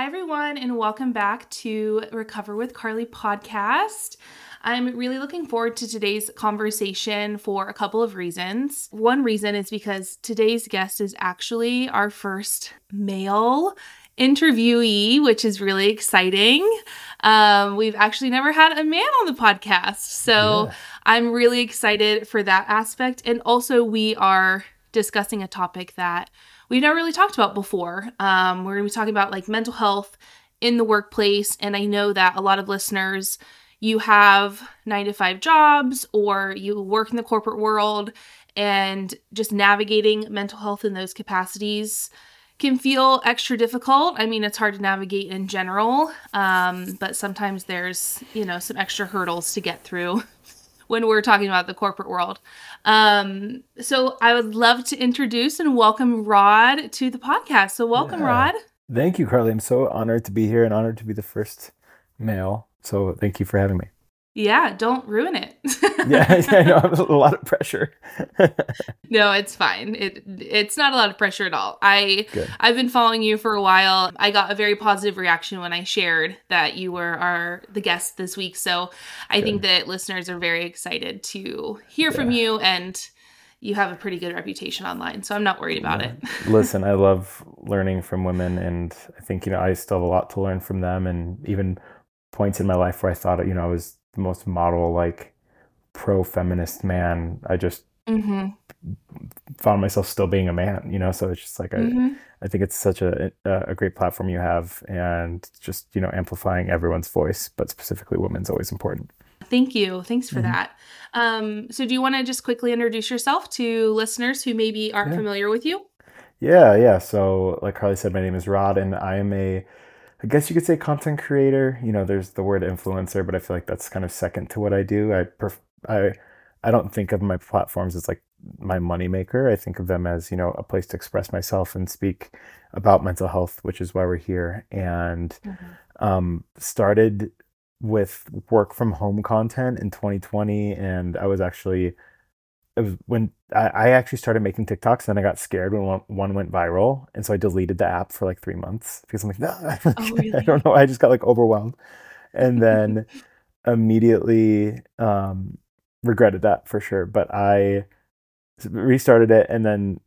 Hi, everyone, and welcome back to Recover with Carly podcast. I'm really looking forward to today's conversation for a couple of reasons. One reason is because today's guest is actually our first male interviewee, which is really exciting. Um, we've actually never had a man on the podcast. So yeah. I'm really excited for that aspect. And also, we are discussing a topic that we've never really talked about before. Um, we're going to be talking about like mental health in the workplace. And I know that a lot of listeners, you have nine to five jobs or you work in the corporate world, and just navigating mental health in those capacities can feel extra difficult. I mean, it's hard to navigate in general, um, but sometimes there's, you know, some extra hurdles to get through when we're talking about the corporate world. Um, so I would love to introduce and welcome Rod to the podcast. So welcome, yeah. Rod. Thank you, Carly. I'm so honored to be here and honored to be the first male. So thank you for having me. Yeah, don't ruin it. yeah, I know. A lot of pressure. no, it's fine. It it's not a lot of pressure at all. I Good. I've been following you for a while. I got a very positive reaction when I shared that you were our the guest this week. So I Good. think that listeners are very excited to hear yeah. from you and you have a pretty good reputation online, so I'm not worried about yeah. it. Listen, I love learning from women, and I think you know I still have a lot to learn from them, and even points in my life where I thought you know I was the most model like pro feminist man. I just mm-hmm. found myself still being a man, you know. So it's just like mm-hmm. I, I think it's such a a great platform you have, and just you know amplifying everyone's voice, but specifically women's always important. Thank you. Thanks for mm-hmm. that. Um, so, do you want to just quickly introduce yourself to listeners who maybe aren't yeah. familiar with you? Yeah, yeah. So, like Carly said, my name is Rod, and I am a I guess you could say content creator. You know, there's the word influencer, but I feel like that's kind of second to what I do. I perf- I I don't think of my platforms as like my moneymaker. I think of them as, you know, a place to express myself and speak about mental health, which is why we're here. And mm-hmm. um, started with work from home content in 2020. And I was actually when I, I actually started making TikToks and then I got scared when one, one went viral. And so I deleted the app for like three months because I'm like, no, oh, really? I don't know. I just got like overwhelmed. And then immediately um, regretted that for sure. But I restarted it. And then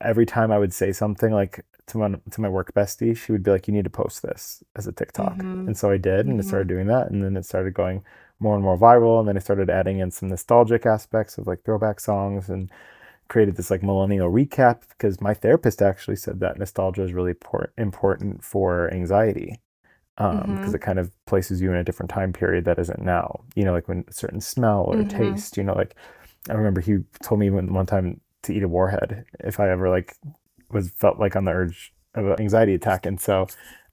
every time I would say something like to my, to my work bestie, she would be like, you need to post this as a TikTok. Mm-hmm. And so I did. And mm-hmm. I started doing that. And then it started going more and more viral. And then I started adding in some nostalgic aspects of like throwback songs and created this like millennial recap because my therapist actually said that nostalgia is really por- important for anxiety because um, mm-hmm. it kind of places you in a different time period that isn't now. You know, like when a certain smell or mm-hmm. taste. You know, like I remember he told me when, one time to eat a warhead if I ever like was felt like on the urge of an anxiety attack, and so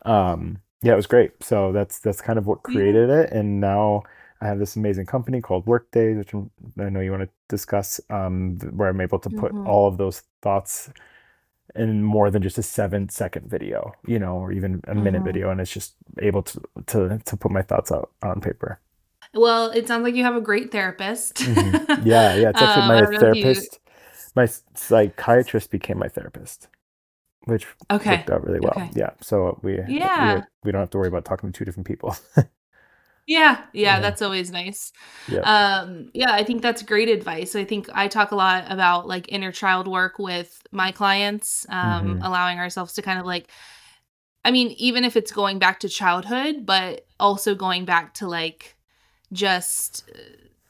um, yeah, it was great. So that's that's kind of what created yeah. it, and now I have this amazing company called Work Daze, which I know you want to discuss, um, where I'm able to put mm-hmm. all of those thoughts in more than just a seven second video, you know, or even a minute mm-hmm. video, and it's just able to to to put my thoughts out on paper. Well, it sounds like you have a great therapist. mm-hmm. Yeah, yeah. It's actually um, my therapist. You... My psychiatrist became my therapist, which okay. worked out really well. Okay. Yeah. So we yeah we, we don't have to worry about talking to two different people. Yeah, yeah, that's always nice. Yeah. Um, yeah, I think that's great advice. I think I talk a lot about like inner child work with my clients, um, mm-hmm. allowing ourselves to kind of like, I mean, even if it's going back to childhood, but also going back to like just uh,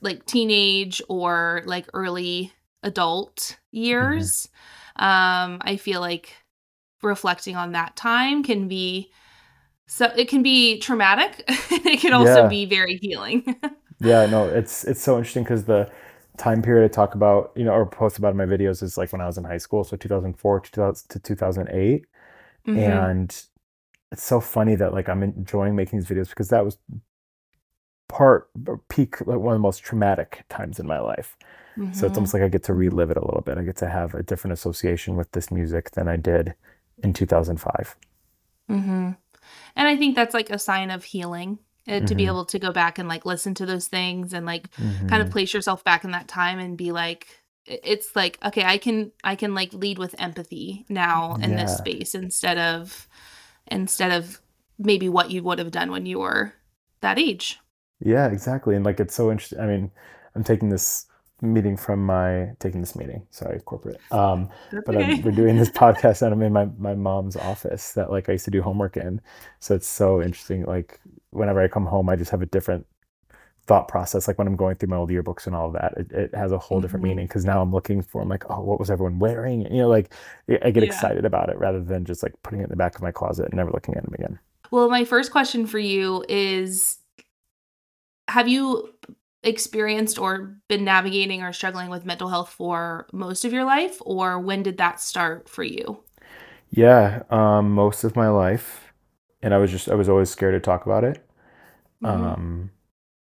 like teenage or like early adult mm-hmm. years. Mm-hmm. Um, I feel like reflecting on that time can be so it can be traumatic it can also yeah. be very healing yeah no it's it's so interesting because the time period i talk about you know or post about in my videos is like when i was in high school so 2004 to 2008 mm-hmm. and it's so funny that like i'm enjoying making these videos because that was part peak like one of the most traumatic times in my life mm-hmm. so it's almost mm-hmm. like i get to relive it a little bit i get to have a different association with this music than i did in 2005 mm-hmm. And I think that's like a sign of healing uh, mm-hmm. to be mm-hmm. able to go back and like listen to those things and like mm-hmm. kind of mm-hmm. place yourself back in that time and be like it's like okay i can i can like lead with empathy now in yeah. this space instead of instead of maybe what you would have done when you were that age. Yeah, exactly. And like it's so interesting. I mean, I'm taking this meeting from my taking this meeting. Sorry, corporate. Um, but okay. I'm, we're doing this podcast and I'm in my my mom's office that like I used to do homework in. So it's so interesting. Like whenever I come home, I just have a different thought process. Like when I'm going through my old yearbooks and all of that, it, it has a whole different Mhm. meaning because now I'm looking for. I'm like, oh, what was everyone wearing? You know, like I I get Yeah. excited about it rather than just like putting it in the back of my closet and never looking at them again. Well, my first question for you is Have you experienced or been navigating or struggling with mental health for most of your life, or when did that start for you? Yeah, um, most of my life, and I was just I was always scared to talk about it. Mhm. Um,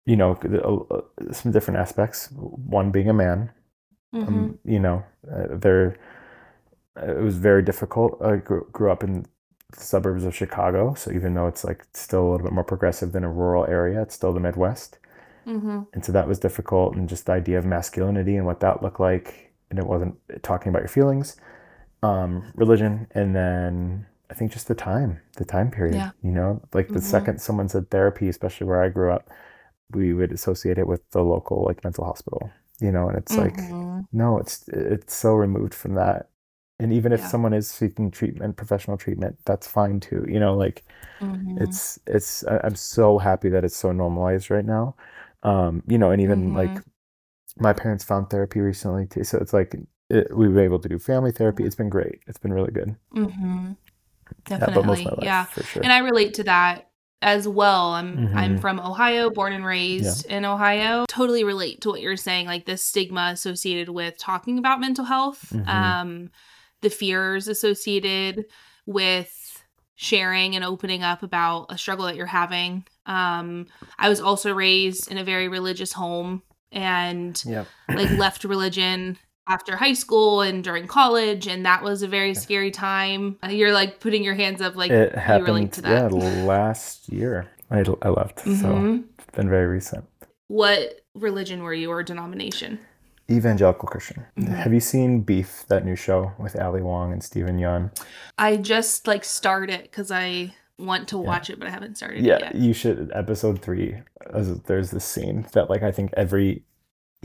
you know, the- uh, uh, some different aspects. One being a man, Mhm. um, you know, uh, there it was very difficult. I grew, grew up in the suburbs of Chicago, so even though it's like still a little bit more progressive than a rural area, it's still the Midwest. Mhm. And so that was difficult, and just the idea of masculinity and what that looked like, and it wasn't talking about your feelings, um, religion, and then I think just the time, the time period. Yeah. You know, like the Mhm. second someone said therapy, especially where I grew up, we would associate it with the local like mental hospital. You know, and it's like Mhm. no, it's it's so removed from that. And even if Yeah. someone is seeking treatment, professional treatment, that's fine too. You know, like Mhm. it's it's I'm so happy that it's so normalized right now. Um, you know, and even like Mhm. my parents found therapy recently too. So it's like it, we were able to do family therapy. It's been great. It's been really good. Mhm. Yeah, of Definitely. my life Yeah. sure. And I relate to that as well. I'm I'm Mhm. from Ohio, born and raised in Ohio. Totally relate to what you're saying, like the stigma associated with talking about mental health, Mhm. um, the fears associated with sharing and opening up about a struggle that you're having. Um, I was also raised in a very religious home and Yep. like left religion after high school and during college and that was a very scary time you're like putting your hands up like It happened, to yeah, that last year. I, I left, so Mhm. it's been very recent. what religion were you or denomination Evangelical Christian. Mhm. Have you seen Beef, that new show with Ali Wong and Steven Yeun? i just like start it because i want to Yeah. watch it but i haven't started Yeah, it yet you should. Episode three, there's this scene that like I think every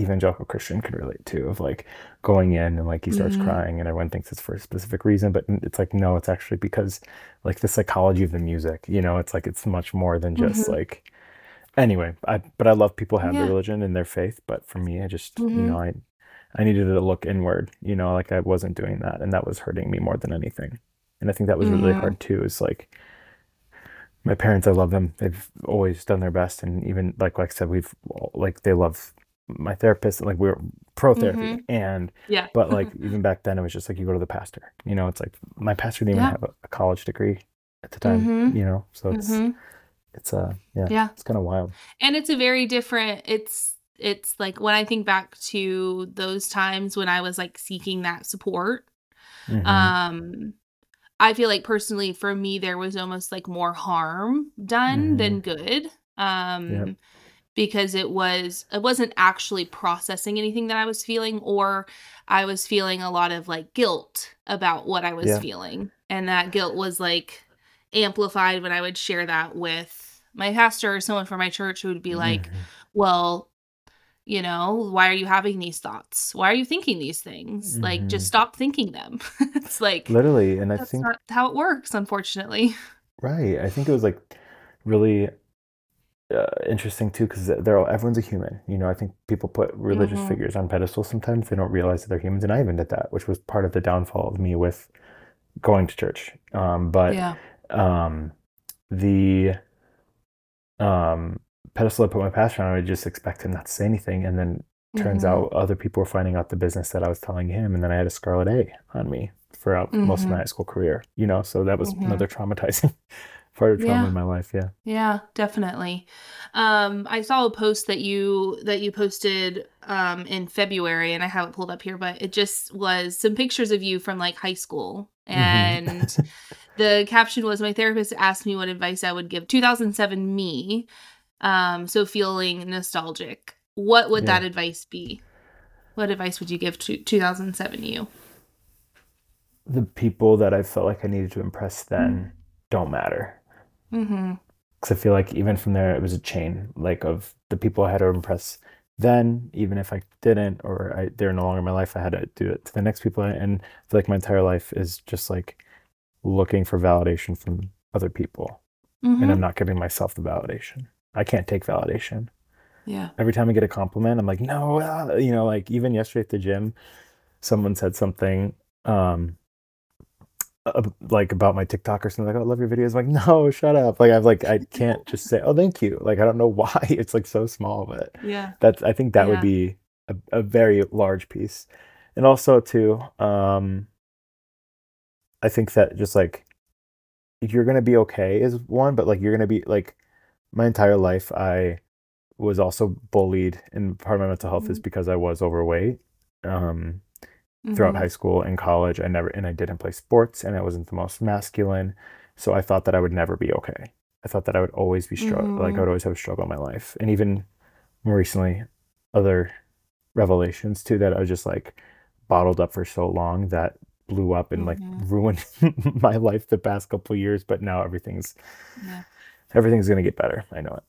evangelical Christian can relate to of like going in and like he starts Mhm. crying and everyone thinks it's for a specific reason, but it's like no, it's actually because like the psychology of the music. You know, it's like it's much more than just Mhm. like. Anyway, I but I love people have Yeah. their religion and their faith, but for me, I just you Mhm. know I I needed to look inward. You know, like I wasn't doing that, and that was hurting me more than anything. And I think that was really Mhm. hard too. Is like my parents, I love them. They've always done their best, and even like like I said, we've like they love my therapist. Like we're pro therapy, and yeah but like even back then, it was just like you go to the pastor. You know, it's like my pastor didn't even have a, a college degree at the time. Mhm. You know, so it's Mhm. it's uh yeah, yeah it's kind of wild. and it's a very different it's it's like when i think back to those times when i was like seeking that support Mhm. um i feel like personally for me there was almost like more harm done Mhm. than good um Yep. because it was it wasn't actually processing anything that i was feeling or i was feeling a lot of like guilt about what i was Yeah. feeling and that guilt was like amplified when i would share that with my pastor or someone from my church who would be like Mhm. well you know why are you having these thoughts why are you thinking these things like just Mhm. stop thinking them it's like literally, and I think not how it works unfortunately right. I think it was like really uh, interesting too because they're all everyone's a human. You know, I think people put religious Mhm. figures on pedestals sometimes. They don't realize that they're humans, and I even did that, which was part of the downfall of me with going to church. Um, but yeah um, the um, pedestal I put my pastor on, I would just expect him not to say anything, and then turns Mhm. out other people were finding out the business that I was telling him, and then I had a scarlet A on me throughout most of my Mhm. high school career. You know, so that was Mhm. another traumatizing part of trauma Yeah. in my life. Yeah. Yeah, definitely. Um, I saw a post that you that you posted um in February, and I have it pulled up here, but it just was some pictures of you from like high school, Mhm. and the caption was, "My therapist asked me what advice I would give 2007 me." Um, so feeling nostalgic. What would Yeah. that advice be? What advice would you give to 2007 you? the people that I felt like I needed to impress then don't matter. Mm-hmm. Because I feel like even from there, it was a chain like of the people I had to impress then, even if I didn't or I, they're no longer in my life, I had to do it to the next people. And I feel like my entire life is just like looking for validation from other people. Mm-hmm. And I'm not giving myself the validation. I can't take validation. Yeah. Every time I get a compliment, I'm like, no, ah," you know, like even yesterday at the gym, someone said something um ab- like about my TikTok or something like, oh, I love your videos. I'm like, no, shut up. Like I've like I can't just say, oh, thank you. Like I don't know why. It's like so small, but Yeah. that's I think that Yeah. would be a, a very large piece. And also too, um I think that just like you're gonna be okay is one, but like you're gonna be like my entire life I was also bullied and part of my mental health is Mhm. because I was overweight. Um throughout Mhm. high school and college i never and i didn't play sports and i wasn't the most masculine so i thought that i would never be okay i thought that i would always be struggle like i Mhm. would always have a struggle in my life and even more recently other revelations too that i was just like bottled up for so long that blew up and like Mhm. ruined my life the past couple years but now everything's Yeah. Everything's gonna get better i know it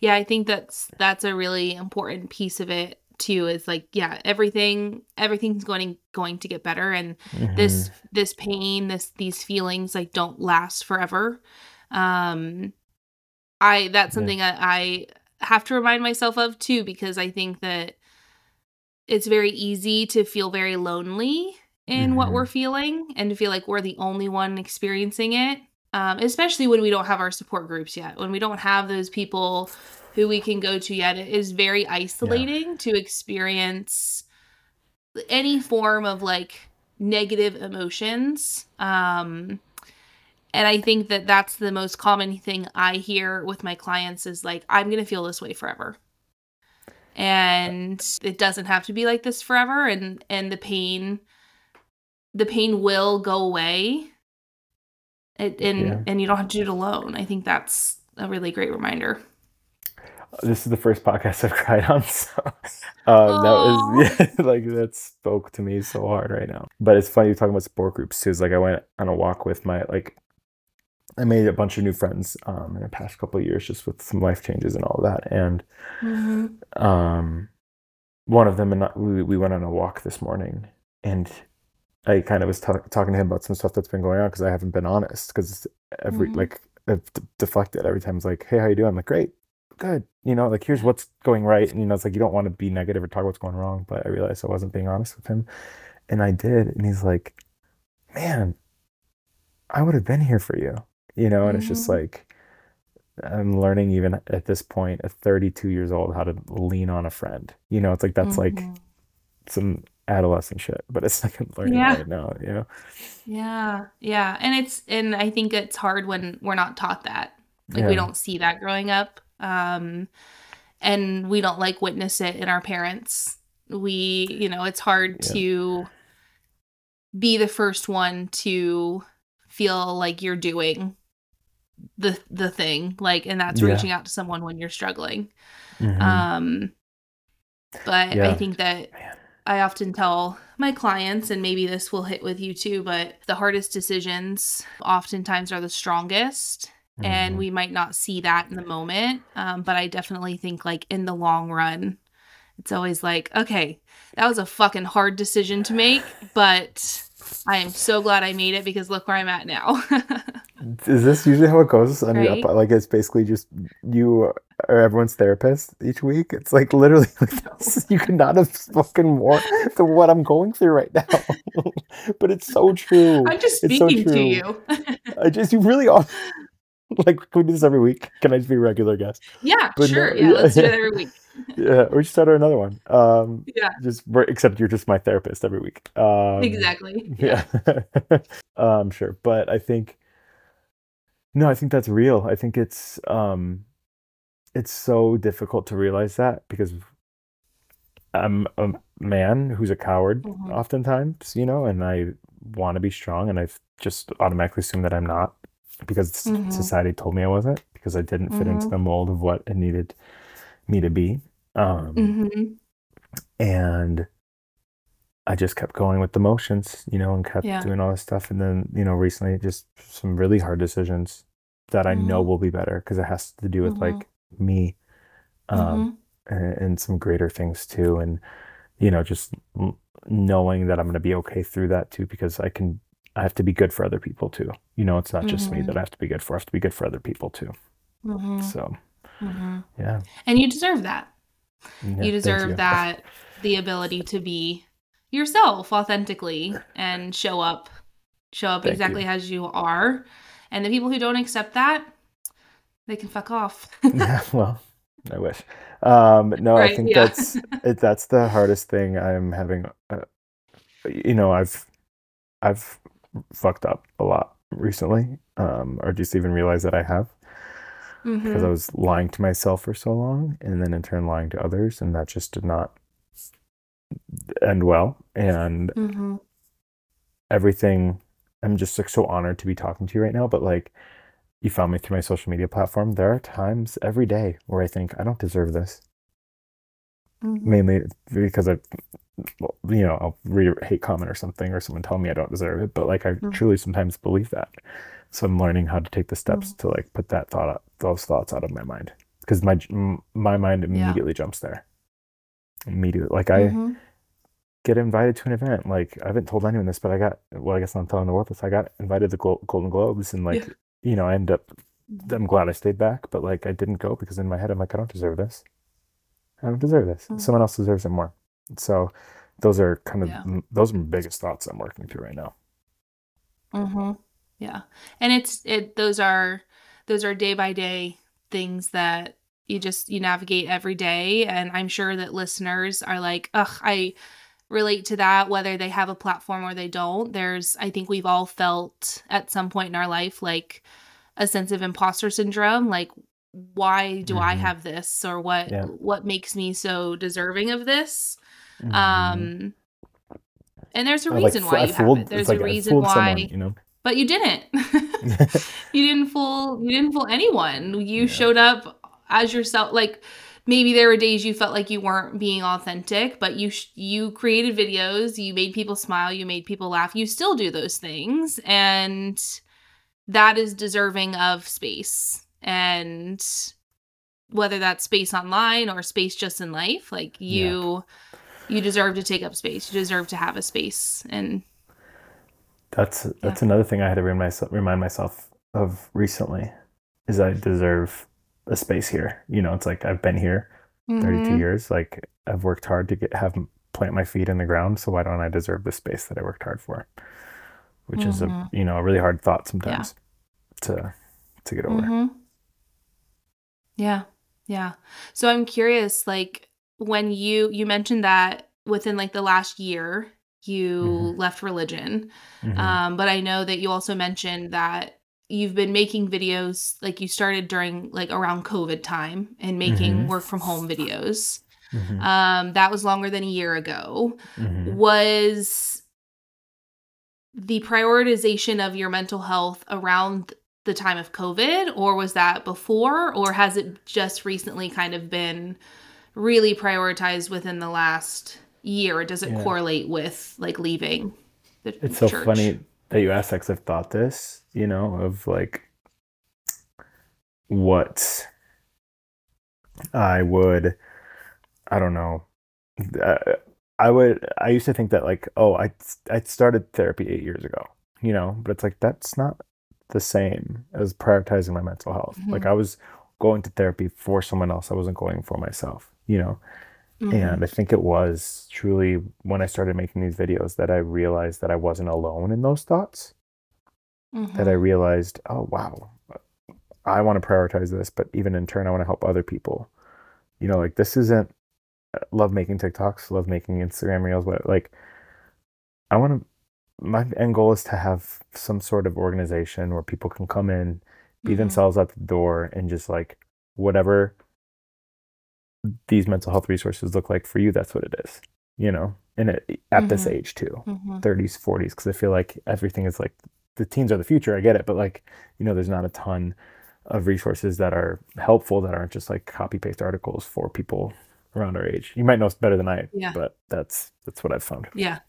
Yeah, I think that's that's a really important piece of it too is like yeah, everything everything's going going to get better and this this pain, this these feelings like don't last forever. Um I that's Yeah. something I, I have to remind myself of too because I think that it's very easy to feel very lonely in what Mhm. we're feeling and to feel like we're the only one experiencing it. Um, especially when we don't have our support groups yet, when we don't have those people who we can go to yet, it is very isolating to experience any form of like negative emotions. Um, and I think that that's the most common thing I hear with my clients is like, I'm going to feel this way forever. And it doesn't have to be like this forever. And, and the pain, the pain will go away. It, and, Yeah. and you don't have to do it alone. I think that's a really great reminder. this is the first podcast I've cried on, so uh, that was yeah, like that spoke to me so hard right now. But it's funny you're talking about support groups too. Is like I went on a walk with my like I made a bunch of new friends um, in the past couple of years just with some life changes and all that, and Mm-hmm. um, one of them and we we went on a walk this morning, and I kind of was ta- talking to him about some stuff that's been going on because I haven't been honest because every Mhm. like I've d- deflected every time. It's like, hey, how you doing? I'm like, great, good. You know, like here's what's going right, and you know, it's like you don't want to be negative or talk what's going wrong, but I realized I wasn't being honest with him, and I did, and he's like, man, I would have been here for you, you know, and it's just Mhm. like. I'm learning even at this point at 32 years old how to lean on a friend. You know, it's like that's like Mhm. some adolescent shit, but it's like I'm learning Yeah. right now, you know? Yeah, yeah, and it's and I think it's hard when we're not taught that. Like we don't see that growing up. Um and we don't like witness it in our parents. We, you know, it's hard Yeah. to be the first one to feel like you're doing the the thing like and that's Yeah. reaching out to someone when you're struggling. Mhm. Um but I think that Man. I often tell my clients, and maybe this will hit with you too, but the hardest decisions oftentimes are the strongest. And Mhm. we might not see that in the moment. Um, but I definitely think, like, in the long run, it's always like, okay, that was a fucking hard decision to make, but I am so glad I made it because look where I'm at now. Is this usually how it goes? I mean, Right? like it's basically just you are everyone's therapist each week. It's like literally like this, you could not have spoken more to what I'm going through right now. but it's so true. I'm just It's so speaking to you. I just you really are like can we do this every week? Can I just be a regular guest? yeah, But sure. no- yeah, yeah. let's do it every week. Yeah, or just start another one. Um Yeah, just except you're just my therapist every week. Um exactly. yeah um sure but i think no i think that's real i think it's um it's so difficult to realize that because i'm a man who's a coward Mhm. oftentimes you know and i want to be strong and i've just automatically assumed that i'm not because Mhm. society told me i wasn't because i didn't fit into Mhm. the mold of what it needed me to be um hmm and I just kept going with the motions, you know, and kept Yeah. doing all this stuff. And then, you know, recently just some really hard decisions that I know Mhm. will be better because it has to do with Mhm. like me um Mhm. and, and some greater things too and you know just knowing that I'm going to be okay through that too because I can I have to be good for other people too. You know, it's not just me Mhm. that I have to be good for. I have to be good for other people too. Mhm. So, Mhm. yeah. And you deserve that. Yeah, You deserve you. that the ability to be yourself authentically and show up show up Thank exactly you. as you are. And the people who don't accept that, they can fuck off. Yeah, well, I wish. Um, no, I think Yeah. that's it, that's the hardest thing I'm having. Uh, you know, I've I've fucked up a lot recently, um, or just even realized that I have because I was lying to myself for so long, and then in turn lying to others, and that just did not end well. And Mhm. everything, I'm just like so honored to be talking to you right now. But like, you found me through my social media platform. There are times every day where I think I don't deserve this. Mhm. mainly because I, you know, I'll read a hate comment or something, or someone tell me I don't deserve it. But like, I Mhm. truly sometimes believe that. So I'm learning how to take the steps Mhm. to like put that thought, out, those thoughts out of my mind, because my my mind Yeah. immediately jumps there. Immediately, like I Mhm. get invited to an event. Like I haven't told anyone this, but I got. Well, I guess I'm telling the world this. I got invited to the Gol- Golden Globes, and like, Yeah. you know, I end up. I'm glad I stayed back, but like I didn't go because in my head I'm like I don't deserve this. I don't deserve this. Mhm. Someone else deserves it more. So those are kind of Yeah. those are my biggest thoughts I'm working through right now. Mhm. Yeah. And it's it those are those are day by day things that you just you navigate every day and I'm sure that listeners are like, "Ugh, I relate to that whether they have a platform or they don't." There's I think we've all felt at some point in our life like a sense of imposter syndrome, like why do I hmm have this or what Yeah. what makes me so deserving of this? Hmm Um and there's a I like reason fo- why I you have fooled. it. There's a like I reason fooled someone. why You know. but you didn't. You didn't fool you didn't fool anyone. You yeah. showed up as yourself like maybe there were days you felt like you weren't being authentic, but you sh- you created videos, you made people smile, you made people laugh. You still do those things and that is deserving of space. And whether that's space online or space just in life, like Yeah. You deserve to take up space. You deserve to have a space and That's yeah. that's another thing I had to remind myself, remind myself of recently, is I deserve a space here. You know, it's like I've been here 32 Mhm. years. Like I've worked hard to get have plant my feet in the ground. So why don't I deserve the space that I worked hard for? Which is a Mhm. you know a really hard thought Yeah. sometimes to to get over. Mhm. Yeah. Yeah. So I'm curious like when you you mentioned that within like the last year you hmm left religion. hmm Um but I know that you also mentioned that you've been making videos like you started during like around COVID time and making hmm work from home videos. hmm Um that was longer than a year ago. hmm Was the prioritization of your mental health around the time of COVID, or was that before, or has it just recently kind of been really prioritized within the last year? Does it Yeah. correlate with like leaving the It's so funny that you asked that 'cause I've thought this, you know, of like what I would, I don't know. Uh, I would, I used to think that like, oh, I, I started therapy eight years ago, you know, but it's like, that's not the same as prioritizing my mental health. Like Mhm. I was going to therapy for someone else. I wasn't going for myself, you know? Mhm. And I think it was truly when I started making these videos that I realized that I wasn't alone in those thoughts. That I Mhm. realized, oh, wow, I want to prioritize this, but even in turn, I want to help other people. You know, like this isn't uh, love making TikToks, love making Instagram reels, but like I want to, my end goal is to have some sort of organization where people can come in, be Mhm. themselves at the door, and just like whatever these mental health resources look like for you, that's what it is, you know, and it, at this Mhm. age too, Mhm. 30s, 40s, because I feel like everything is like the teens are the future. I get it, but like, you know, there's not a ton of resources that are helpful that aren't just like copy paste articles for people around our age. You might know better than I, Yeah. but that's that's what I've found. Yeah.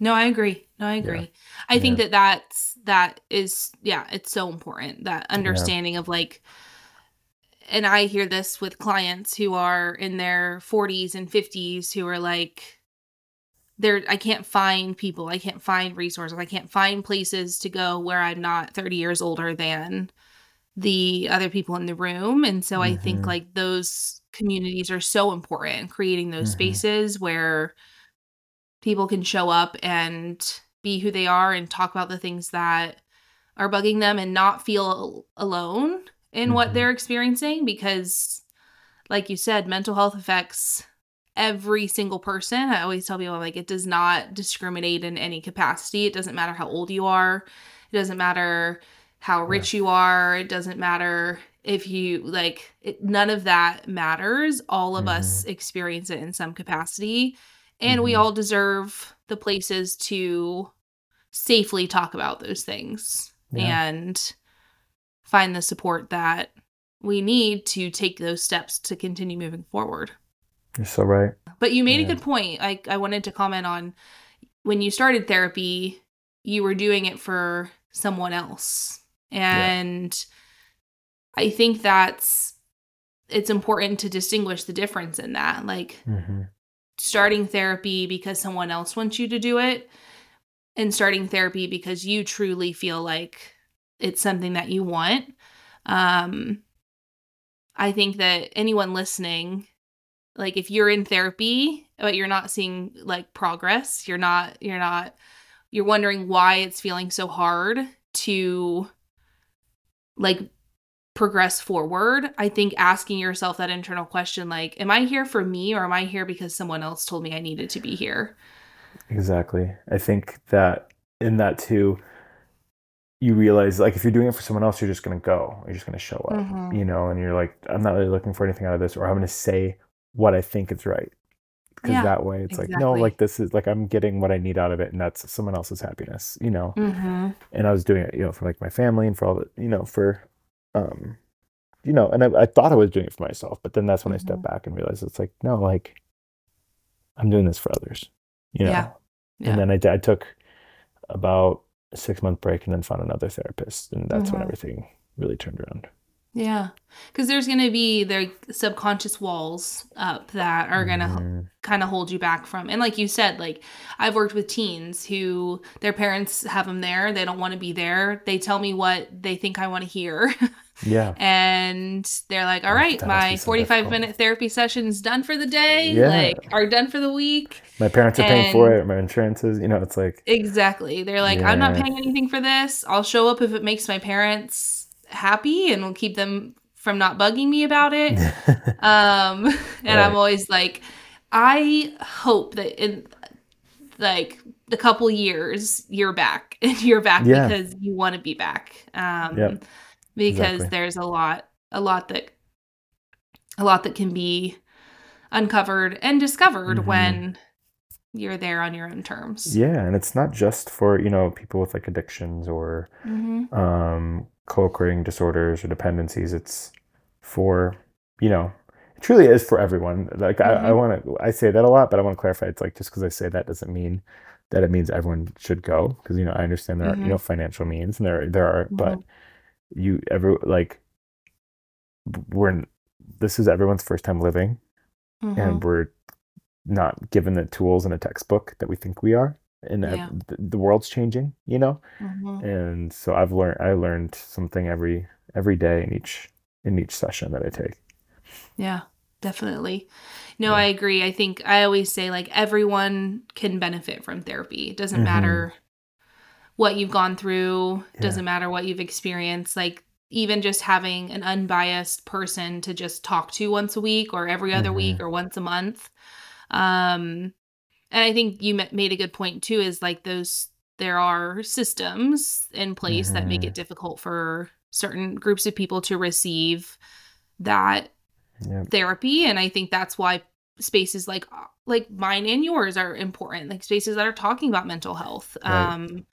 No, I agree. No, I agree. Yeah. I think that that's that is yeah, it's so important that understanding yeah. of like and I hear this with clients who are in their 40s and 50s who are like there I can't find people, I can't find resources, I can't find places to go where I'm not 30 years older than the other people in the room. And so mm-hmm. I think mm-hmm. like those communities are so important creating those mm-hmm. spaces where people can show up and be who they are and talk about the things that are bugging them and not feel alone in mm-hmm. what they're experiencing because like you said mental health affects every single person i always tell people like it does not discriminate in any capacity it doesn't matter how old you are it doesn't matter how rich yeah. you are it doesn't matter if you like it, none of that matters all of mm-hmm. us experience it in some capacity and mm-hmm. we all deserve the places to safely talk about those things yeah. and find the support that we need to take those steps to continue moving forward. You're so right. But you made yeah. a good point. I, I wanted to comment on when you started therapy, you were doing it for someone else. And yeah. I think that's it's important to distinguish the difference in that. Like mm-hmm. starting therapy because someone else wants you to do it and starting therapy because you truly feel like it's something that you want. Um, I think that anyone listening, like if you're in therapy but you're not seeing like progress, you're not you're not you're wondering why it's feeling so hard to like progress forward. I think asking yourself that internal question like am I here for me or am I here because someone else told me I needed to be here? Exactly. I think that in that too you realize like if you're doing it for someone else you're just going to go you're just going to show up mm-hmm. you know and you're like i'm not really looking for anything out of this or i'm going to say what i think is right because yeah, that way it's exactly. like no like this is like i'm getting what i need out of it and that's someone else's happiness you know mm-hmm. and i was doing it you know for like my family and for all the you know for um you know and i, I thought i was doing it for myself but then that's when mm-hmm. i stepped back and realized it's like no like i'm doing this for others you know yeah. Yeah. and then I, I took about six month break and then found another therapist and that's mm-hmm. when everything really turned around yeah because there's going to be the subconscious walls up that are going to mm-hmm. kind of hold you back from and like you said like i've worked with teens who their parents have them there they don't want to be there they tell me what they think i want to hear Yeah. and they're like, all right, my 45 minute therapy session's done for the day. Yeah. Like, are done for the week. My parents are and paying for it. My insurance is, you know, it's like. Exactly. They're like, yeah. I'm not paying anything for this. I'll show up if it makes my parents happy and will keep them from not bugging me about it. um, and right. I'm always like, I hope that in like a couple years you're back and you're back yeah. because you want to be back. Um, yep because exactly. there's a lot a lot that a lot that can be uncovered and discovered mm-hmm. when you're there on your own terms. Yeah, and it's not just for, you know, people with like addictions or mm-hmm. um co-occurring disorders or dependencies. It's for, you know, it truly is for everyone. Like mm-hmm. I, I want to I say that a lot, but I want to clarify it's like just because I say that doesn't mean that it means everyone should go because you know I understand there are you mm-hmm. know financial means and there there are but mm-hmm you ever like we're this is everyone's first time living mm-hmm. and we're not given the tools in a textbook that we think we are and yeah. the, the, world's changing you know mm-hmm. and so i've learned i learned something every every day in each in each session that i take yeah definitely no yeah. i agree i think i always say like everyone can benefit from therapy it doesn't mm-hmm. matter what you've gone through, yeah. doesn't matter what you've experienced. Like even just having an unbiased person to just talk to once a week or every other mm-hmm. week or once a month. Um and I think you made a good point too is like those there are systems in place mm-hmm. that make it mm-hmm. difficult for certain groups of people to receive that yep. therapy and I think that's why spaces like like mine and yours are important like spaces that are talking about mental health right. um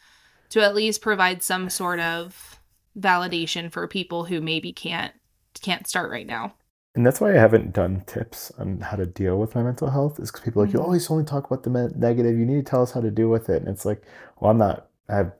to at least provide some sort of validation for people who maybe can't can't start right now. And that's why I haven't done tips on how to deal with my mental health. Is because people are like you Mhm. always only talk about the negative. You need to tell us how to deal with it. And it's like, well, I'm not. I have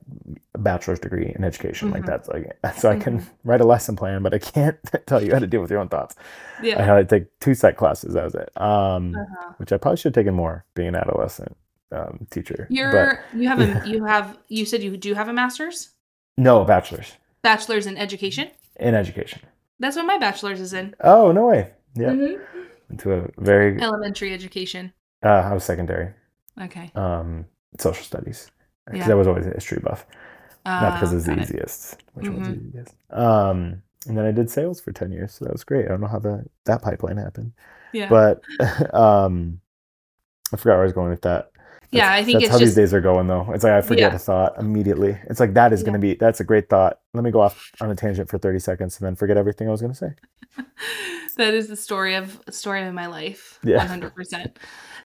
a bachelor's degree in education. Like Mhm. that's like so I can Mhm. write a lesson plan, but I can't tell you how to deal with your own thoughts. Yeah. I Yeah. had to take two psych classes. That was it. Um, Uh-huh. which I probably should have taken more being an adolescent um, teacher. You're you have Yeah. a you have you said you do have a master's? no bachelor's Bachelor's in education? in education. That's what my bachelor's is in. Oh no way! Yeah, Mhm. into a very. Elementary education. Uh, I was secondary. Okay. Um, social studies because Yeah. I was always a history buff. Not because Uh, it's the got it. easiest. Which one's Mhm. the easiest? Um, and then I did sales for ten years, so that was great. I don't know how the that pipeline happened, Yeah. but um, I forgot where I was going with that. Yeah, I think that's it's how just- these days are going, though. It's like I forget Yeah. a thought immediately. It's like that is going to be that's a great thought. Let me go off on a tangent for thirty seconds and then forget everything I was going to say. that is the story of story of my life. Yeah. One hundred percent.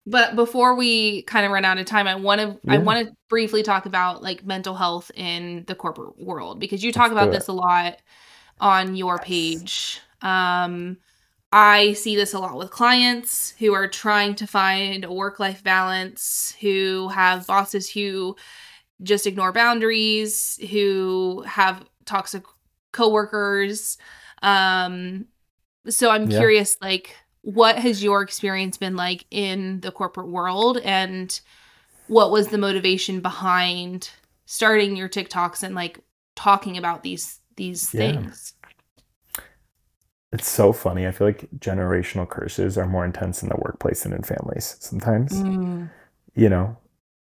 But before we kind of run out of time, I want to I want to briefly talk about like mental health in the corporate world because you talk Let's about this a lot on your page. Um I see this a lot with clients who are trying to find a work life balance, who have bosses who just ignore boundaries, who have toxic coworkers. Um, so I'm Yeah. curious, like, what has your experience been like in the corporate world, and what was the motivation behind starting your TikToks and like talking about these these Yeah. things? It's so funny. I feel like generational curses are more intense in the workplace than in families sometimes. Mm, You know,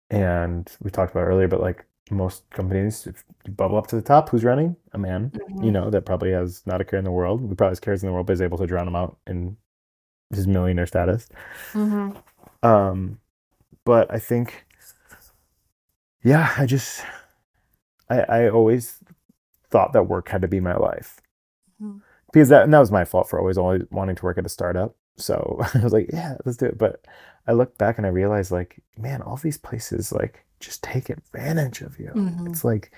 and we talked about earlier, but like most companies, if you bubble up to the top, who's running? A man. mhm. You know, that probably has not a care in the world. We probably has cares in the world, but is able to drown him out in his millionaire status. Mhm. Um, but I think, yeah, I just, I, I always thought that work had to be my life. Because that, and that was my fault for always always wanting to work at a startup. So I was like, yeah, let's do it. But I look back and I realized, like, man, all these places like just take advantage of you. Mhm. It's like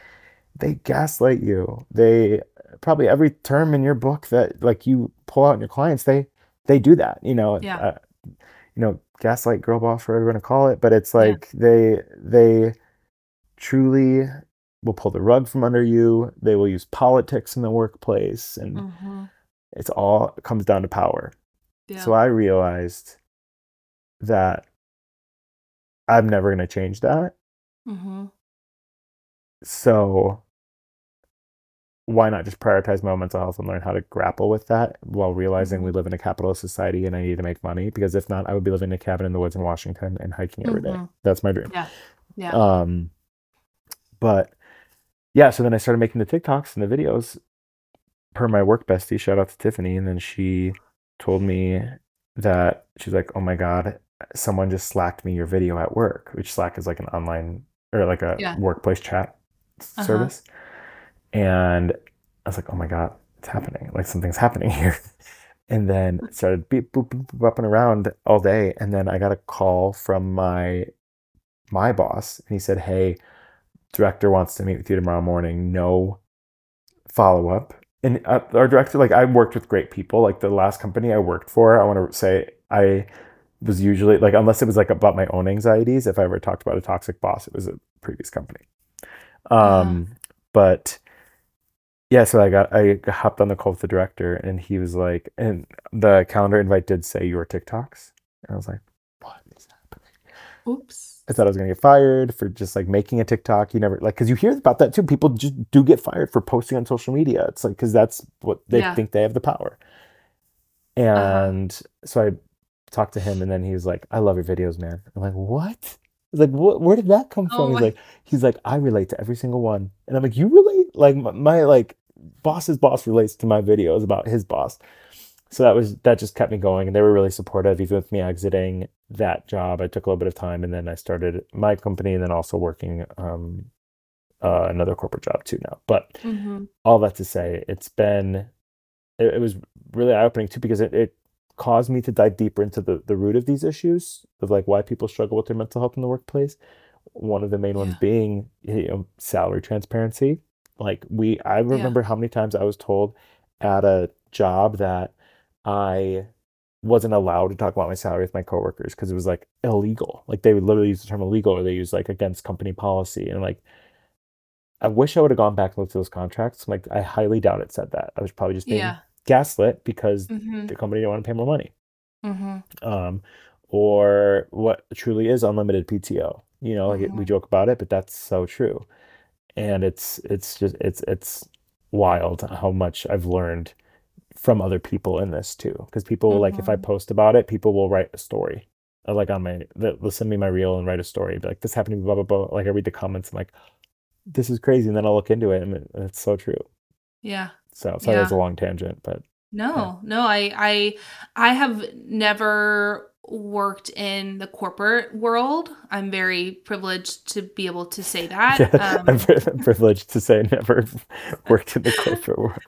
they gaslight you. They probably every term in your book that like you pull out in your clients, they they do that. You know, Yeah. uh, you know, gaslight, girl boss, whatever you want to call it. But it's Yeah. like they they truly will pull the rug from under you. They will use politics in the workplace, and Mhm. it's all it comes down to power. Yeah. So I realized that I'm never going to change that. Mhm. So why not just prioritize my mental health and learn how to grapple with that while realizing we live in a capitalist society and I need to make money? Because if not, I would be living in a cabin in the woods in Washington and hiking every day. Mhm. That's my dream. Yeah. Yeah. Um, but yeah, so then I started making the TikToks and the videos per my work bestie. Shout out to Tiffany. And then she told me that she's like, oh my God, someone just slacked me your video at work, which Slack is like an online or like a Yeah. workplace chat Uh-huh. service. And I was like, oh my God, it's happening. Like something's happening here. And then started beep, boop, boop, boop, up and around all day. And then I got a call from my my boss and he said, Hey, director wants to meet with you tomorrow morning. No follow up. And uh, our director, like I worked with great people. Like the last company I worked for, I want to say I was usually like, unless it was like about my own anxieties, if I ever talked about a toxic boss, it was a previous company. Um, but yeah, so I got I hopped on the call with the director and he was like, and the calendar invite did say your TikToks. And I was like, what is happening? Oops. I thought I was gonna get fired for just like making a TikTok. You never like because you hear about that too. People just do get fired for posting on social media. It's like because that's what they Yeah. think they have the power. Uh-huh. And so I talked to him, and then he was like, "I love your videos, man." I'm like, "What?" I was like, what, "Where did that come Oh from?" he's like, "He's like, I relate to every single one," and I'm like, "You relate?" Like my, my like boss's boss relates to my videos about his boss. So that was that just kept me going, and they were really supportive, even with me exiting that job. I took a little bit of time, and then I started my company, and then also working um, uh, another corporate job too now. But Mhm. all that to say, it's been it, it was really eye opening too because it, it caused me to dive deeper into the the root of these issues of like why people struggle with their mental health in the workplace. One of the main ones being you know, salary transparency. Like we, I remember how many times I was told at a job that I wasn't allowed to talk about my salary with my coworkers because it was like illegal. Like they would literally use the term illegal or they use like against company policy. And like I wish I would have gone back and looked at those contracts. Like I highly doubt it said that. I was probably just being Yeah. gaslit because Mm-hmm. the company didn't want to pay more money. Mm-hmm. Um, or what truly is unlimited PTO. You know, like it, we joke about it, but that's so true. And it's it's just it's it's wild how much I've learned from other people in this too. Because people will, like if I Mhm. post about it, people will write a story. uh, Like on my they'll send me my reel and write a story. Be like, this happened to me, blah blah blah. Like I read the comments, I'm like, this is crazy, and then I'll look into it, and it, it's so true. Yeah. So sorry, that's Yeah. a long tangent, but No, no, I I I have never worked in the corporate world. I'm very privileged to be able to say that. yeah, I'm Um, pri- privileged to say I never worked in the corporate world.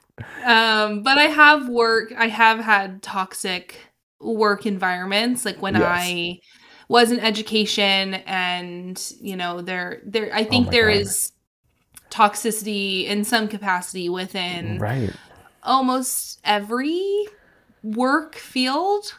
um, but I have work I have had toxic work environments like when Yes. I was in education and you know there there I Oh think my there God. is toxicity in some capacity within Right. Almost every work field.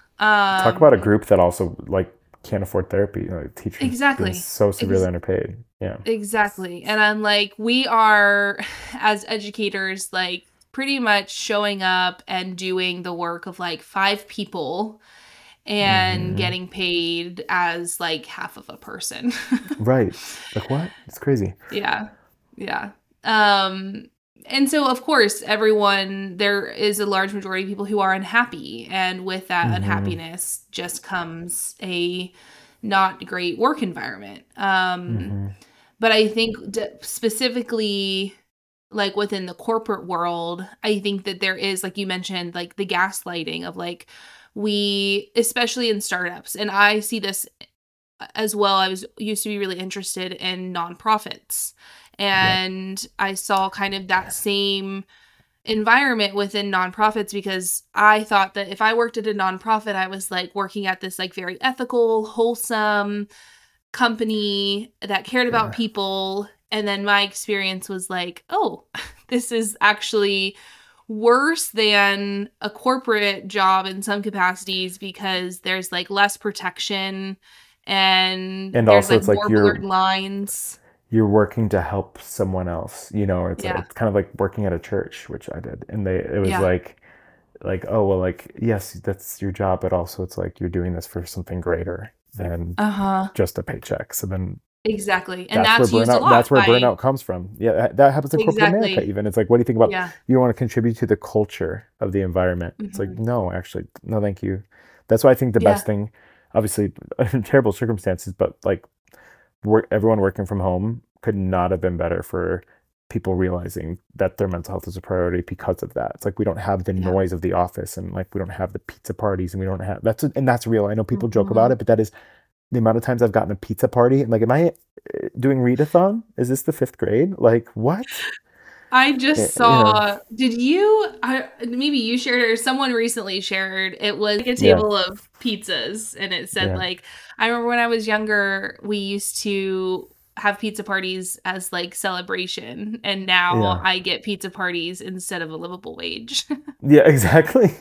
Talk about a Um, group that also like can't afford therapy, like teachers exactly. so severely Ex- underpaid. Yeah. exactly. And I'm like, we are, as educators, like pretty much showing up and doing the work of like five people and hmm getting paid as like half of a person. Right. Like what? It's crazy. Yeah. Yeah. Um and so of course everyone there is a large majority of people who are unhappy and with that hmm unhappiness just comes a not great work environment. Um hmm but I think d- specifically like within the corporate world, I think that there is like you mentioned like the gaslighting of like we especially in startups and I see this as well. I was used to be really interested in nonprofits. Yeah. And I saw kind of that same environment within nonprofits because I thought that if I worked at a nonprofit, I was like working at this like very ethical, wholesome company that cared about Yeah. people. And then my experience was like, oh, this is actually worse than a corporate job in some capacities because there's like less protection and And there's also like it's like more blurred you're lines. You're working to help someone else, you know, it's Yeah. it's kind of like working at a church, which I did. And they it was Yeah. like like, oh well like yes, that's your job, but also it's like you're doing this for something greater than Uh-huh. just a paycheck. So then Exactly. And that's that's where burnout that's where by burnout comes from. Yeah, that, happens in corporate America even. It's like what do you think about Yeah. you don't want to contribute to the culture of the environment. It's like hmm no, actually, no thank you. That's why I think the Yeah. best thing obviously in terrible circumstances, but like work, everyone working from home could not have been better for people realizing that their mental health is a priority because of that. It's like we don't have the Yeah. noise of the office and like we don't have the pizza parties and we don't have that's and that's real. I know people joke about hmm it, but that is the amount of times I've gotten a pizza party and like, am I uh, doing readathon? Is this the fifth grade? Like what? I just eh, know, saw, did you, I, maybe you shared it or someone recently shared, it was like a yeah, table of pizzas and it said yeah, like, I remember when I was younger, we used to have pizza parties as like celebration and now yeah, I get pizza parties instead of a livable wage. yeah, exactly.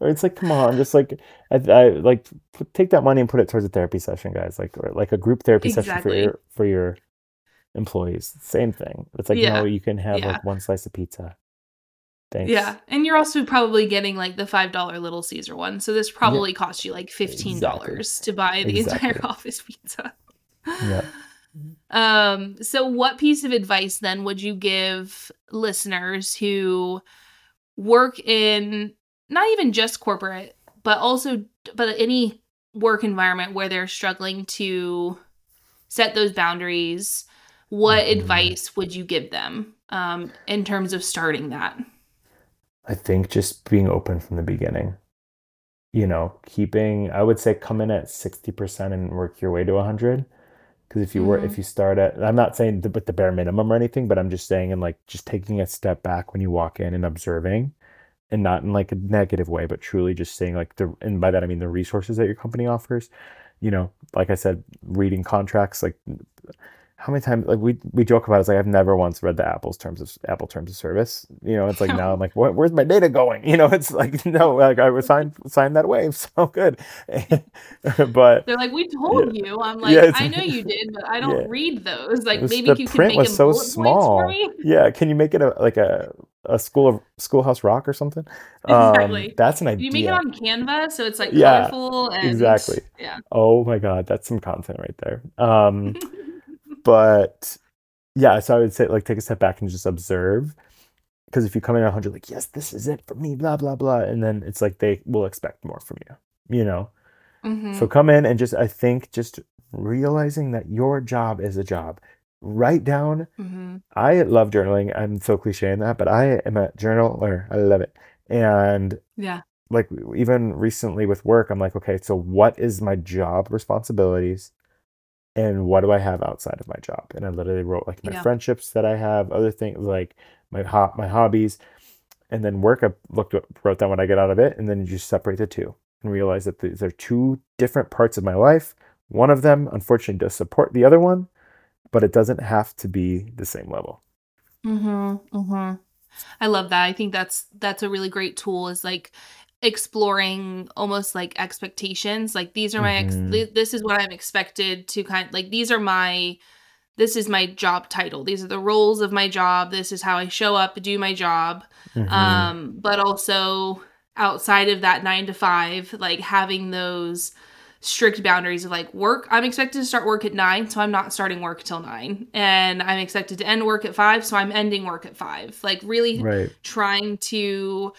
Or it's like, come on, just like, I, I like take that money and put it towards a therapy session, guys. Like, or like a group therapy session for your for your employees. Same thing. It's like, no, Yeah. you can have Yeah. like one slice of pizza. Thanks. Yeah. And you're also probably getting like the $5 Little Caesar one. So this Yeah, probably costs you like $15 to buy the entire office pizza. Yeah. Um, so what piece of advice then would you give listeners who work in not even just corporate, but also but any work environment where they're struggling to set those boundaries? What hmm advice would you give them um, in terms of starting that? I think just being open from the beginning. You know, keeping, I would say come in at 60% and work your way to 100. Because if you were, if hmm you start at, I'm not saying the, with the bare minimum or anything, but I'm just saying, and like just taking a step back when you walk in and observing, and not in like a negative way, but truly just saying like the, and by that I mean the resources that your company offers. You know, like I said, reading contracts, like how many times like we we joke about it, it's like I've never once read the Apple's terms of Apple terms of service. You know, it's like now I'm like, what, where's my data going? You know, it's like no, like I was sign sign that away. So good. but they're like, we told yeah. you. I'm like, yeah, I know you did, but I don't yeah. read those. Like maybe the you print can make was so small. Yeah, can you make it a like a a school of schoolhouse rock or something? Exactly. Um, that's an idea. You make it on Canva, so it's like yeah, colorful and exactly. Yeah. Oh my god, that's some content right there. Um, but yeah, so I would say like take a step back and just observe. Because if you come in at 100, like, yes, this is it for me, blah, blah, blah. And then it's like they will expect more from you, you know? Mm-hmm. So come in and just, I think, just realizing that your job is a job. Write down. Mm-hmm. I love journaling. I'm so cliche in that, but I am a journaler. I love it. And yeah, like even recently with work, I'm like, okay, so what is my job responsibilities? And what do I have outside of my job? And I literally wrote like my yeah. friendships that I have, other things like my ho- my hobbies, and then work. I looked wrote down what I get out of it, and then you just separate the two and realize that these are two different parts of my life. One of them, unfortunately, does support the other one, but it doesn't have to be the same level. Mm-hmm. Mm-hmm. I love that. I think that's that's a really great tool. Is like exploring almost like expectations like these are my ex- Mhm. this is what i'm expected to kind of, like these are my this is my job title these are the roles of my job this is how i show up do my job Mhm. um but also outside of that 9 to 5 like having those strict boundaries of like work i'm expected to start work at 9 so i'm not starting work till 9 and i'm expected to end work at 5 so i'm ending work at 5 like really Right. trying to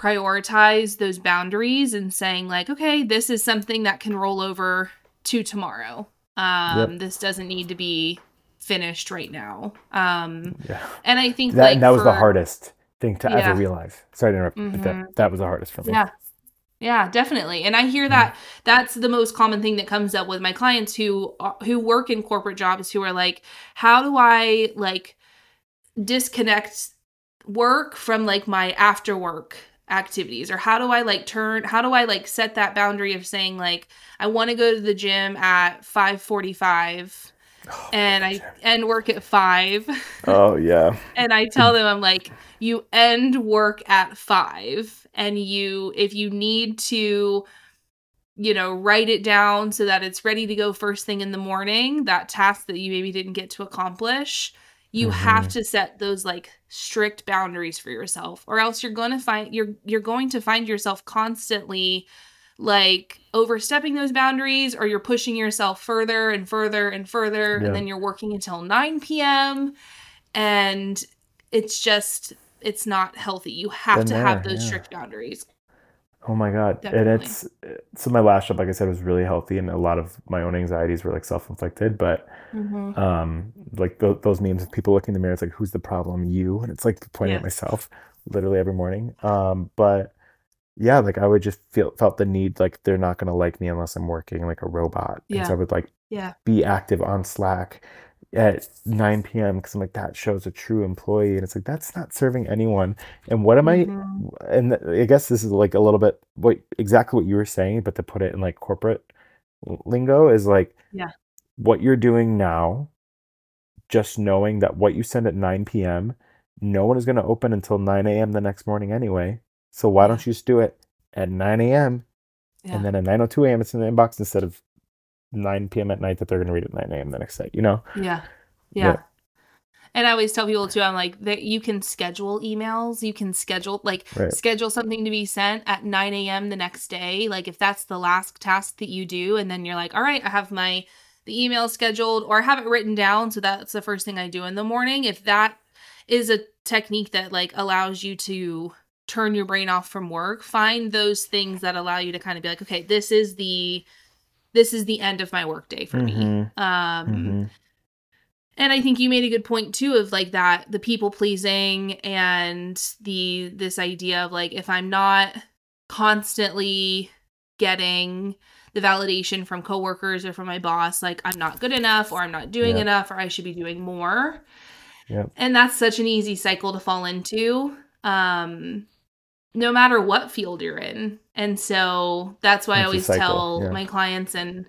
prioritize those boundaries and saying like okay this is something that can roll over to tomorrow um Yep. this doesn't need to be finished right now um Yeah. and i think That like that was the hardest thing to Yeah. ever realize. Sorry to interrupt, but Mhm. that that was the hardest for me. yeah yeah definitely and i hear Mhm. that that's the most common thing that comes up with my clients who uh, who work in corporate jobs who are like how do i like disconnect work from like my after work activities or how do i like turn how do i like set that boundary of saying like i want to go to the gym at 5:45 Oh, and i end work at 5 Oh yeah. and i tell them i'm like you end work at 5 and you if you need to you know write it down so that it's ready to go first thing in the morning that task that you maybe didn't get to accomplish you have Mhm. to set those like strict boundaries for yourself or else you're going to find you're you're going to find yourself constantly like overstepping those boundaries or you're pushing yourself further and further and further Yeah. and then you're working until 9 p.m and it's just it's not healthy you have Been to have those yeah. strict boundaries Oh my god. And definitely it's so my last job, like I said, was really healthy and a lot of my own anxieties were like self-inflicted, but hmm um like th- those memes of people looking in the mirror, it's like who's the problem? You. And it's like pointing at myself literally every morning. Um but yeah, like I would just feel felt the need like they're not gonna like me unless I'm working like a robot. And so I would like yeah be active on Slack at 9 p.m. because I'm like, that shows a true employee. And it's like, that's not serving anyone. And what am I? hmm And I guess this is like a little bit what exactly what you were saying, but to put it in like corporate lingo is like yeah what you're doing now, just knowing that what you send at 9 p.m., no one is going to open until 9 a.m. the next morning anyway. So why don't you just do it at 9 a.m. and then at 9:02 a.m. it's in the inbox instead of 9 p.m. at night that they're going to read at 9 a.m. the next day, you know? yeah Yeah. yeah And I always tell people too, I'm like that you can schedule emails. You can schedule like Right. schedule something to be sent at 9 a.m. the next day. Like if that's the last task that you do, and then you're like, all right, I have my the email scheduled or I have it written down. So that's the first thing I do in the morning. If that is a technique that like allows you to turn your brain off from work, find those things that allow you to kind of be like, okay, this is the this is the end of my workday for me. Mhm. Um Mhm. and I think you made a good point too of like that the people pleasing and the this idea of like if I'm not constantly getting the validation from coworkers or from my boss like I'm not good enough or I'm not doing Yep. enough or I should be doing more. Yep. And that's such an easy cycle to fall into. Um no matter what field you're in. And so that's why I It's a always tell Yeah. my clients and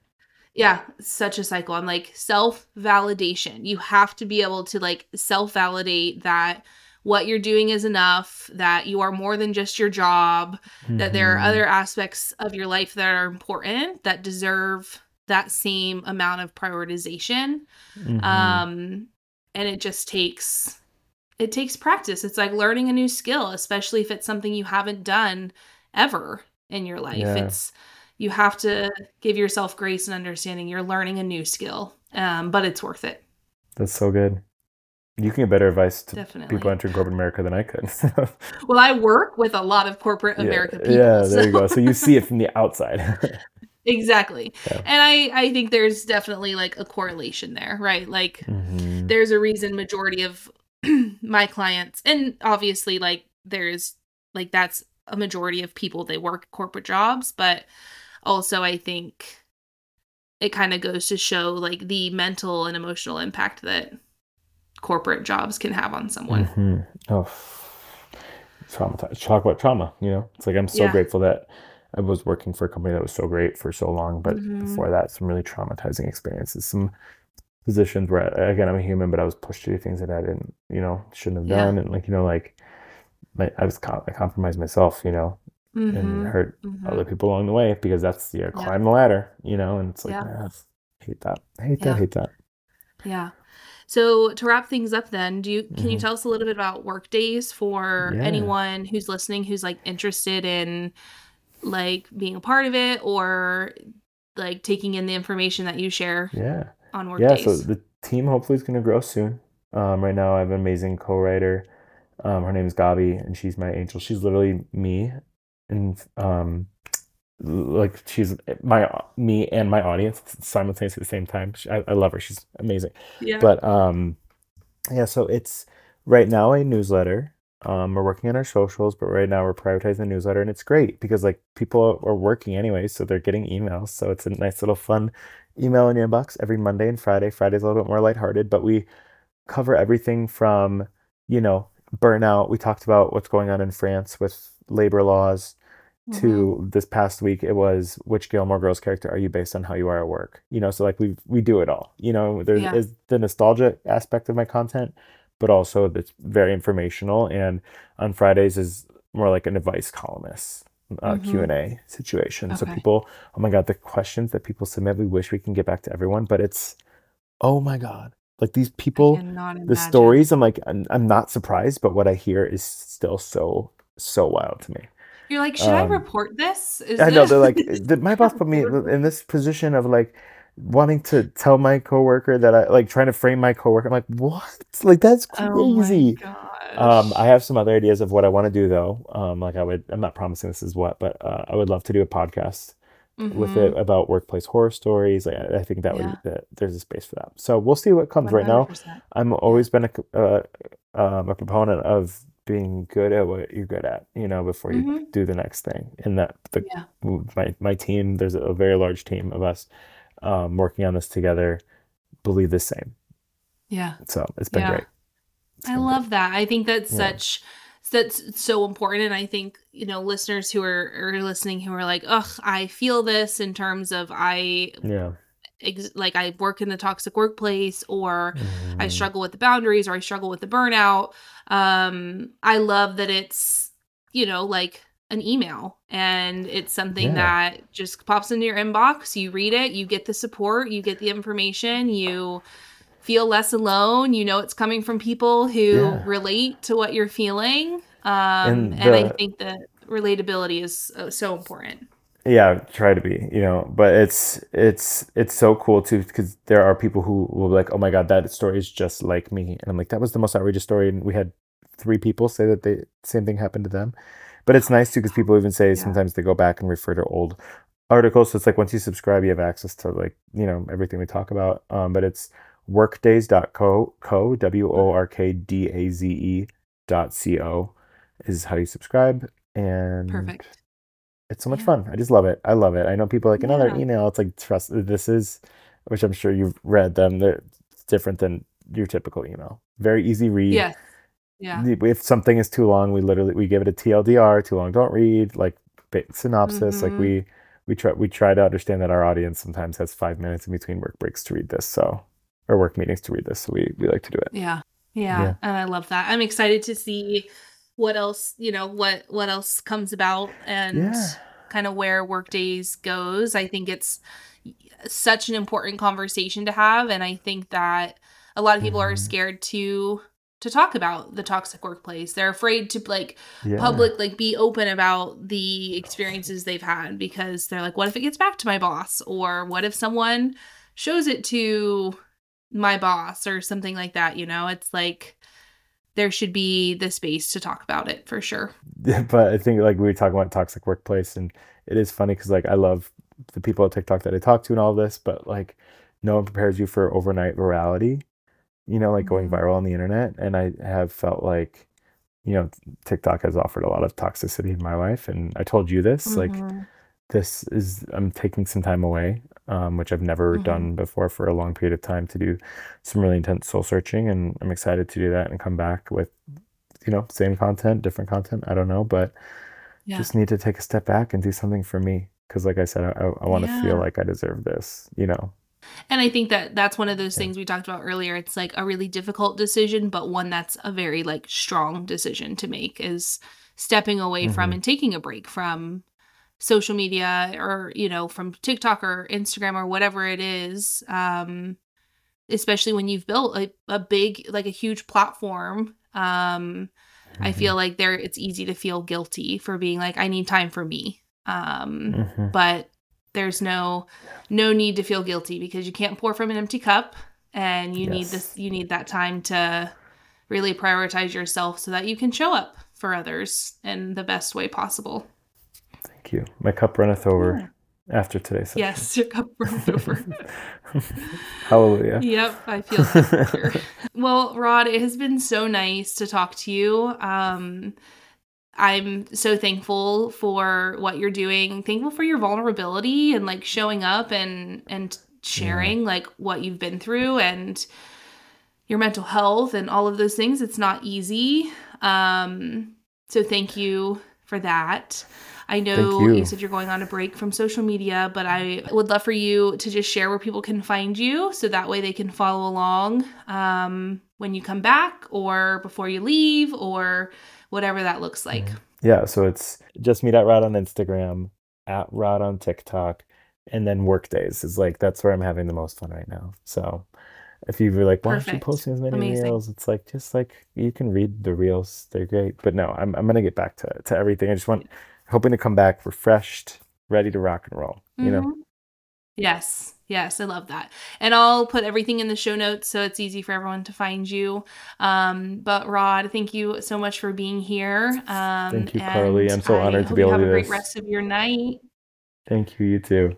Yeah, such a cycle. I'm like self validation. You have to be able to like self validate that what you're doing is enough, that you are more than just your job, mm-hmm. that there are mm-hmm. other aspects of your life that are important that deserve that same amount of prioritization. Mm-hmm. Um, and it just takes it takes practice. It's like learning a new skill, especially if it's something you haven't done ever in your life. Yeah. It's you have to give yourself grace and understanding you're learning a new skill, um, but it's worth it. That's so good. You can get better advice to Definitely. people entering corporate America than I could. well, I work with a lot of corporate yeah, America people. Yeah, there so. you go. So you see it from the outside. exactly. Yeah. And I I think there's definitely like a correlation there, right? Like mm-hmm. there's a reason majority of my clients and obviously like there's like that's a majority of people they work corporate jobs, but also I think it kind of goes to show like the mental and emotional impact that corporate jobs can have on someone. Mm-hmm. Oh, traumatized. Talk about trauma. You know, it's like I'm so yeah. grateful that I was working for a company that was so great for so long, but mm-hmm. before that, some really traumatizing experiences. Some positions where, again, I'm a human, but I was pushed to do things that I didn't, you know, shouldn't have yeah. done, and like you know, like my, I was I compromised myself, you know, mm-hmm. and hurt mm-hmm. other people along the way because that's you know, yeah. climb the ladder, you know, and it's like, yeah. I hate that, I hate that, I hate that. Yeah. So to wrap things up then, do you can mm-hmm. you tell us a little bit about Work Daze for yeah. anyone who's listening who's like interested in like being a part of it or like taking in the information that you share yeah on work yeah days? so the team hopefully is going to grow soon um, right now i have an amazing co-writer um, her name is gabi and she's my angel she's literally me and um, like she's my me and my audience simultaneously at the same time. She, I, I love her. She's amazing. Yeah. But um, yeah. So it's right now a newsletter. Um, we're working on our socials, but right now we're prioritizing the newsletter, and it's great because like people are working anyway, so they're getting emails. So it's a nice little fun email in your inbox every Monday and Friday. Friday's a little bit more lighthearted, but we cover everything from you know burnout. We talked about what's going on in France with labor laws to mm-hmm. this past week it was which Gilmore Girls character are you based on how you are at work? You know, so like we we do it all. You know, there yeah. is the nostalgia aspect of my content, but also it's very informational. And on Fridays is more like an advice columnist. Uh, mm-hmm. Q and A situation. Okay. So people, oh my god, the questions that people submit, we wish we can get back to everyone, but it's, oh my god, like these people, the stories. I'm like, I'm, I'm not surprised, but what I hear is still so so wild to me. You're like, should I um, report this? Is I know they're like Did my boss put me in this position of like wanting to tell my coworker that I like trying to frame my coworker. I'm like, what? Like that's Oh crazy. Um, I have some other ideas of what I want to do though. Um, like I would, I'm not promising this is what, but uh, I would love to do a podcast with it mm-hmm. about workplace horror stories. Like, I I think that Yeah. would that there's a space for that. So we'll see what comes. Right now, I'm always been a uh, um, a proponent of being good at what you're good at, you know, before you mm-hmm. do the next thing. And that the yeah. my my team, there's a very large team of us um, working on this together, believe the same. Yeah. So it's been yeah. great. It's I love great. that. I think that's yeah. such that's so important and i think you know listeners who are, are listening who are like ugh i feel this in terms of i yeah ex- like I work in the toxic workplace or mm. I struggle with the boundaries or I struggle with the burnout. Um, I love that it's, you know, like an email and it's something yeah. that just pops into your inbox. You read it, you get the support, you get the information, you feel less alone. You know, it's coming from people who yeah. relate to what you're feeling. Um, and, the, and I think that relatability is uh, so important yeah try to be you know but it's it's it's so cool too because there are people who will be like oh my god that story is just like me and i'm like that was the most outrageous story and we had three people say that the same thing happened to them but it's nice too because people even say yeah. sometimes they go back and refer to old articles so it's like once you subscribe you have access to like you know everything we talk about um, but it's workdaze.co co w-o-r-k-d-a-z-e dot co is how you subscribe and perfect it's so much yeah. fun. I just love it. I love it. I know people like another yeah. email. It's like trust. This is, which I'm sure you've read them. They're different than your typical email. Very easy read. Yeah. Yeah. If something is too long, we literally we give it a TLDR. Too long, don't read. Like synopsis. Mm-hmm. Like we we try we try to understand that our audience sometimes has five minutes in between work breaks to read this, so or work meetings to read this. So we we like to do it. Yeah. Yeah. Yeah. And I love that. I'm excited to see what else, you know, what what else comes about and Yeah. kind of where Work Daze goes. I think it's such an important conversation to have and I think that a lot of people are Mhm. scared to to talk about the toxic workplace. They're afraid to like Yeah. public like be open about the experiences they've had because they're like what if it gets back to my boss or what if someone shows it to my boss or something like that you know it's like there should be the space to talk about it for sure but I think like we were talking about toxic workplace, and it is funny because like I love the people at TikTok that I talk to and all this, but like no one prepares you for overnight virality, you know, like going Mhm. viral on the internet. And I have felt like, you know, TikTok has offered a lot of toxicity in my life. And I told you this, like Mhm. this is I'm taking some time away, um, which I've never Mhm. done before for a long period of time to do some really intense soul searching, and I'm excited to do that and come back with, you know, same content, different content. I don't know, but yeah just need to take a step back and do something for me because, like I said, I, I want to Yeah. feel like I deserve this. You know, and i think that that's one of those Yeah. things we talked about earlier it's like a really difficult decision but one that's a very like strong decision to make is stepping away from Mhm. and taking a break from social media or you know from tiktok or instagram or whatever it is um especially when you've built a, a big like a huge platform um i Mhm. feel like there it's easy to feel guilty for being like i need time for me um Mhm. but there's no no need to feel guilty because you can't pour from an empty cup and you need this you need that time to really prioritize yourself so that you can show up for others in the best way possible Thank you. My cup runneth over after today's session. yes your cup runneth over. Hallelujah. yep i feel that well rod it has been so nice to talk to you. Um i'm so thankful for what you're doing thankful for your vulnerability and like showing up and and sharing like what you've been through and your mental health and all of those things. It's not easy. Um so thank you for that I know you. you. said you're going on a break from social media, but I would love for you to just share where people can find you so that way they can follow along um, when you come back or before you leave or whatever that looks like. Yeah, so it's just meet at Rod on Instagram, at Rod on TikTok, and then Work Daze is like that's where I'm having the most fun right now. So if you were like, why aren't you posting as many Amazing. reels? It's like just like you can read the reels, they're great. But no, I'm I'm gonna get back to to everything. I just want hoping to come back refreshed, ready to rock and roll. You know, Mhm. Yes. Yes, I love that. And I'll put everything in the show notes so it's easy for everyone to find you. Um, but Rod, thank you so much for being here. Um, Thank you, Carly. I'm so honored to be able to have a great rest of your night. thank you, you too.